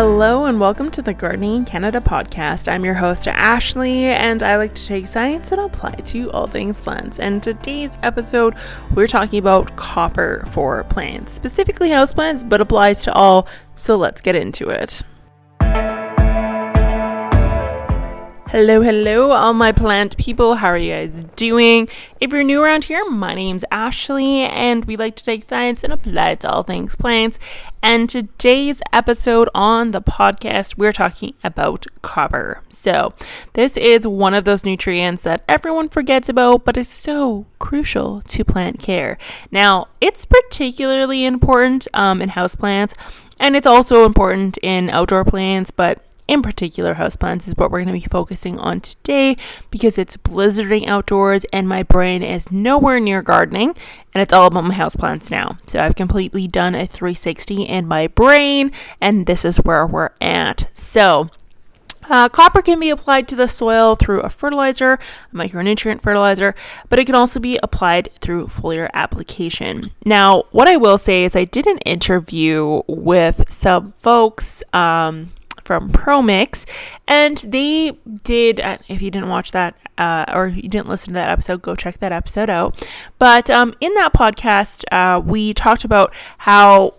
Hello and welcome to the Gardening in Canada podcast. I'm your host, Ashley, and I like to take science and apply it to all things plants. And today's episode, we're talking about copper for plants, specifically houseplants, but applies to all. So let's get into it. Hello, hello, all my plant people. How are you guys doing? If you're new around here, my name's Ashley, and we like to take science and apply it to all things plants. And today's episode on the podcast, we're talking about copper. So, this is one of those nutrients that everyone forgets about, but is so crucial to plant care. Now, it's particularly important um, in houseplants, and it's also important in outdoor plants, but in particular houseplants is what we're going to be focusing on today because it's blizzarding outdoors and my brain is nowhere near gardening and it's all about my houseplants now. So I've completely done a 360 in my brain and this is where we're at. So uh, copper can be applied to the soil through a fertilizer, a micronutrient fertilizer, but it can also be applied through foliar application. Now, what I will say is I did an interview with some folks um, from ProMix, and they did. Uh, if you didn't watch that uh, or you didn't listen to that episode, go check that episode out. But um, in that podcast, uh, we talked about how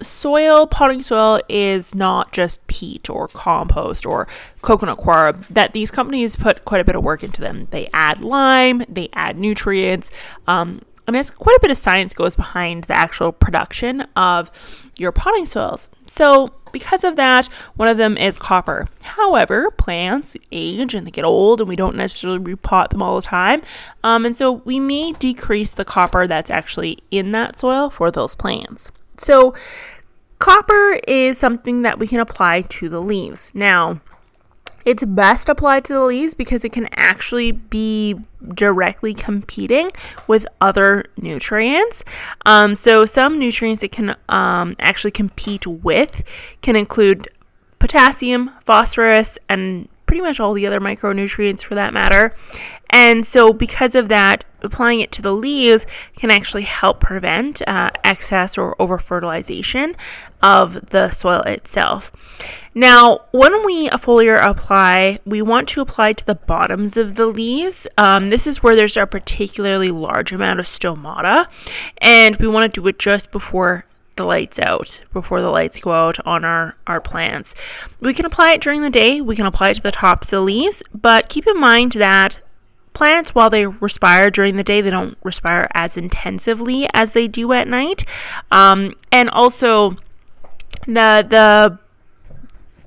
soil, potting soil, is not just peat or compost or coconut coir, that these companies put quite a bit of work into them. They add lime, they add nutrients. Um, Mean, it's quite a bit of science goes behind the actual production of your potting soils. So, because of that, one of them is copper. However, plants age and they get old, and we don't necessarily repot them all the time. Um, and so, we may decrease the copper that's actually in that soil for those plants. So, copper is something that we can apply to the leaves. Now, it's best applied to the leaves because it can actually be directly competing with other nutrients. Um, so, some nutrients it can um, actually compete with can include potassium, phosphorus, and pretty much all the other micronutrients for that matter. And so, because of that, applying it to the leaves can actually help prevent uh, excess or over fertilization of the soil itself. Now, when we a foliar apply, we want to apply to the bottoms of the leaves. Um, this is where there's a particularly large amount of stomata, and we want to do it just before the lights out before the lights go out on our, our plants. We can apply it during the day, we can apply it to the tops of the leaves, but keep in mind that plants, while they respire during the day, they don't respire as intensively as they do at night. Um, and also, the the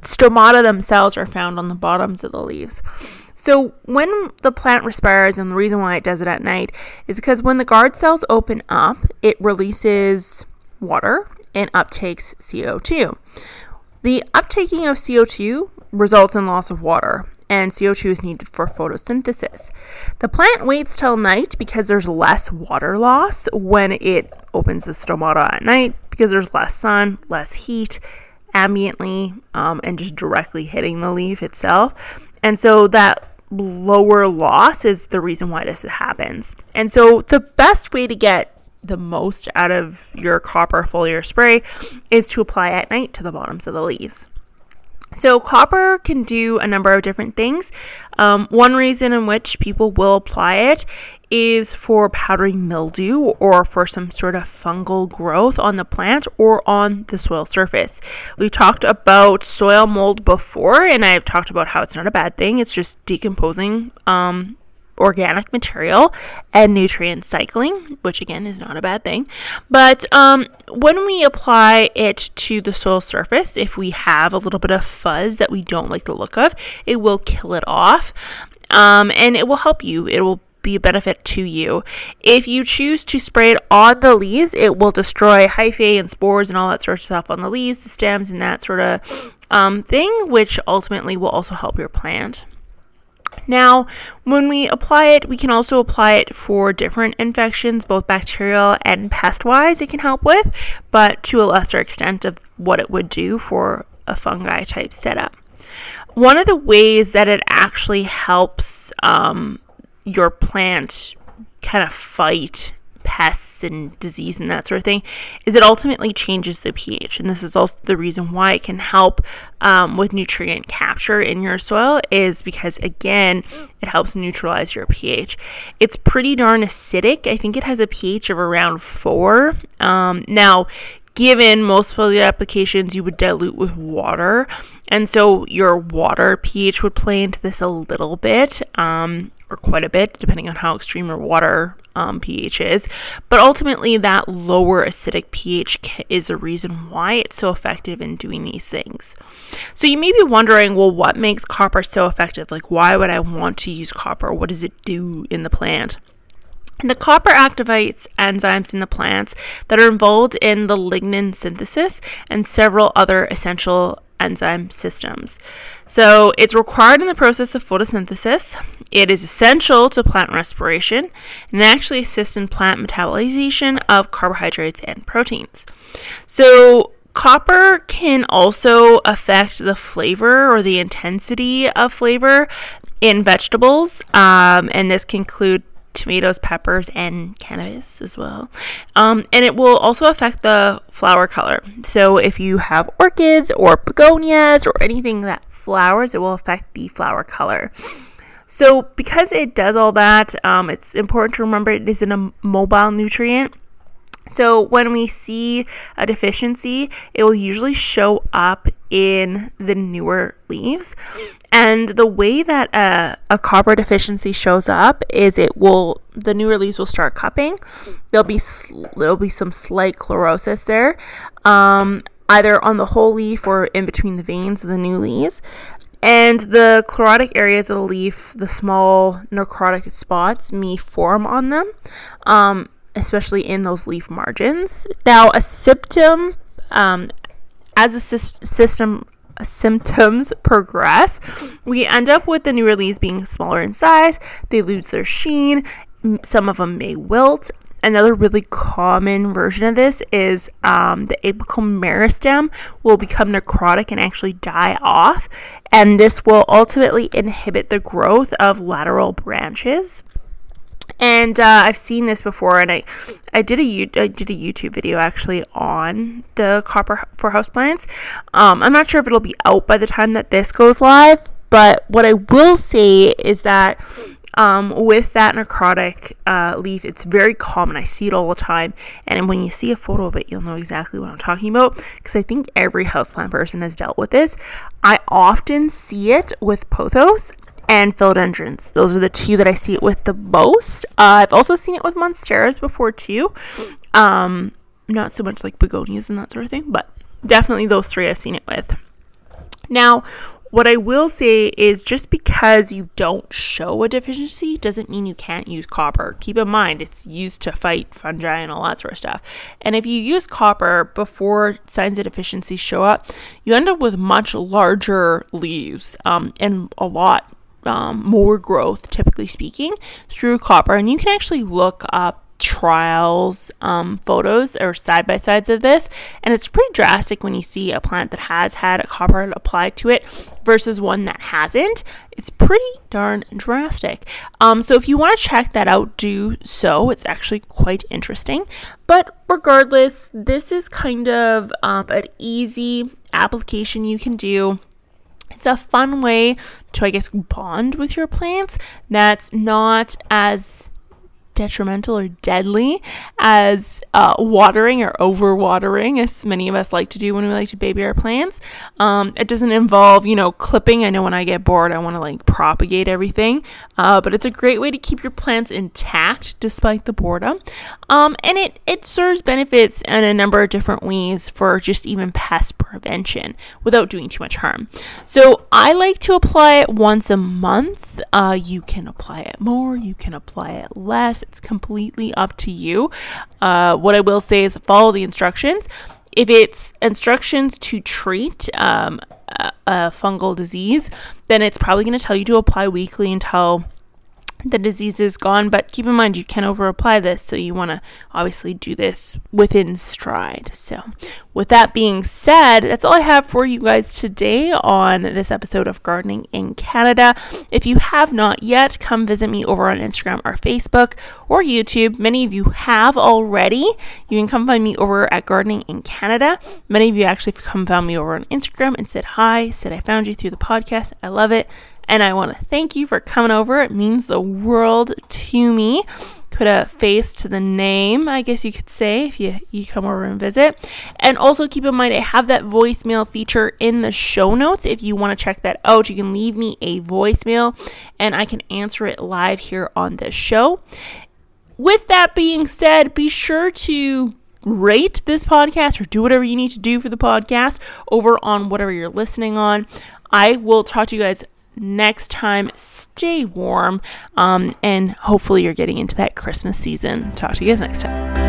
stomata themselves are found on the bottoms of the leaves. So when the plant respires, and the reason why it does it at night is because when the guard cells open up, it releases water and uptakes CO2. The uptaking of CO2 results in loss of water, and CO2 is needed for photosynthesis. The plant waits till night because there's less water loss when it opens the stomata at night because there's less sun, less heat ambiently, um, and just directly hitting the leaf itself. And so that lower loss is the reason why this happens. And so the best way to get the most out of your copper foliar spray is to apply at night to the bottoms of the leaves. So, copper can do a number of different things. Um, one reason in which people will apply it is for powdering mildew or for some sort of fungal growth on the plant or on the soil surface. We talked about soil mold before, and I've talked about how it's not a bad thing, it's just decomposing um, organic material and nutrient cycling, which again is not a bad thing. But um, when we apply it to the soil surface, if we have a little bit of fuzz that we don't like the look of, it will kill it off. Um, and it will help you. It will be a benefit to you. If you choose to spray it on the leaves, it will destroy hyphae and spores and all that sort of stuff on the leaves, the stems, and that sort of um, thing, which ultimately will also help your plant. Now, when we apply it, we can also apply it for different infections, both bacterial and pest wise, it can help with, but to a lesser extent of what it would do for a fungi type setup. One of the ways that it actually helps um, your plant kind of fight pests and disease and that sort of thing is it ultimately changes the pH. And this is also the reason why it can help um, with nutrient capture in your soil, is because again, it helps neutralize your pH. It's pretty darn acidic. I think it has a pH of around four. Um, now, given most foliar applications you would dilute with water and so your water ph would play into this a little bit um, or quite a bit depending on how extreme your water um, pH is. But ultimately, that lower acidic pH is a reason why it's so effective in doing these things. So you may be wondering, well, what makes copper so effective? Like, why would I want to use copper? What does it do in the plant? The copper activates enzymes in the plants that are involved in the lignin synthesis and several other essential enzyme systems. So it's required in the process of photosynthesis. It is essential to plant respiration and actually assists in plant metabolization of carbohydrates and proteins. So Copper can also affect the flavor or the intensity of flavor in vegetables, um, and this can include tomatoes, peppers, and cannabis as well. Um, and it will also affect the flower color. So if you have orchids or begonias or anything that flowers, it will affect the flower color. So because it does all that, um, it's important to remember it is a mobile nutrient. So when we see a deficiency, it will usually show up in the newer leaves. And the way that a, a copper deficiency shows up is it will the new leaves will start cupping. There'll be sl- there'll be some slight chlorosis there, um, either on the whole leaf or in between the veins of the new leaves. And the chlorotic areas of the leaf, the small necrotic spots, may form on them. Um, especially in those leaf margins. Now, a symptom, um, as a sy- system symptoms progress, we end up with the newer leaves being smaller in size. They lose their sheen. Some of them may wilt. Another really common version of this is um, the apical meristem will become necrotic and actually die off, and this will ultimately inhibit the growth of lateral branches. And uh, I've seen this before, and I, I did a I did a YouTube video actually on the copper for houseplants. Um, I'm not sure if it'll be out by the time that this goes live, but what I will say is that um, with that necrotic uh, leaf, it's very common. I see it all the time, and when you see a photo of it, you'll know exactly what I'm talking about because I think every houseplant person has dealt with this. I often see it with pothos and philodendrons. Those are the two that I see it with the most. Uh, I've also seen it with monsteras before too. Um, not so much like begonias and that sort of thing, but definitely those three I've seen it with. Now, what I will say is just because you don't show a deficiency doesn't mean you can't use copper. Keep in mind, it's used to fight fungi and all that sort of stuff. And if you use copper before signs of deficiency show up, you end up with much larger leaves um, and a lot um, more growth, typically speaking, through copper. And you can actually look up trials um, photos or side by sides of this and it's pretty drastic when you see a plant that has had copper applied to it versus one that hasn't. It's pretty darn drastic. Um, so if you want to check that out do so. It's actually quite interesting. But regardless this is kind of um, an easy application you can do it's a fun way to, I guess, bond with your plants that's not as detrimental or deadly as uh, watering or over watering, as many of us like to do when we like to baby our plants. Um, it doesn't involve, you know, clipping. I know when I get bored, I want to like propagate everything, uh, but it's a great way to keep your plants intact despite the boredom. Um, and it, it serves benefits in a number of different ways for just even pest prevention without doing too much harm. So I like to apply it once a month. Uh, you can apply it more, you can apply it less. It's completely up to you. Uh, what I will say is follow the instructions. If it's instructions to treat um, a, a fungal disease, then it's probably going to tell you to apply weekly until the disease is gone. But keep in mind, you can over apply this, so you want to obviously do this within stride. So, with that being said, that's all I have for you guys today on this episode of Gardening in Canada. If you have not yet, come visit me over on Instagram or Facebook or YouTube. Many of you have already. You can come find me over at Gardening in Canada. Many of you actually come found me over on Instagram and said hi, said I found you through the podcast. I love it. And I want to thank you for coming over. It means the world to me. Put a face to the name, I guess you could say, if you, you come over and visit. And also keep in mind, I have that voicemail feature in the show notes. If you want to check that out, you can leave me a voicemail and I can answer it live here on this show. With that being said, be sure to rate this podcast or do whatever you need to do for the podcast over on whatever you're listening on. I will talk to you guys next time. Stay warm, um, and hopefully, you're getting into that Christmas season. Talk to you guys next time.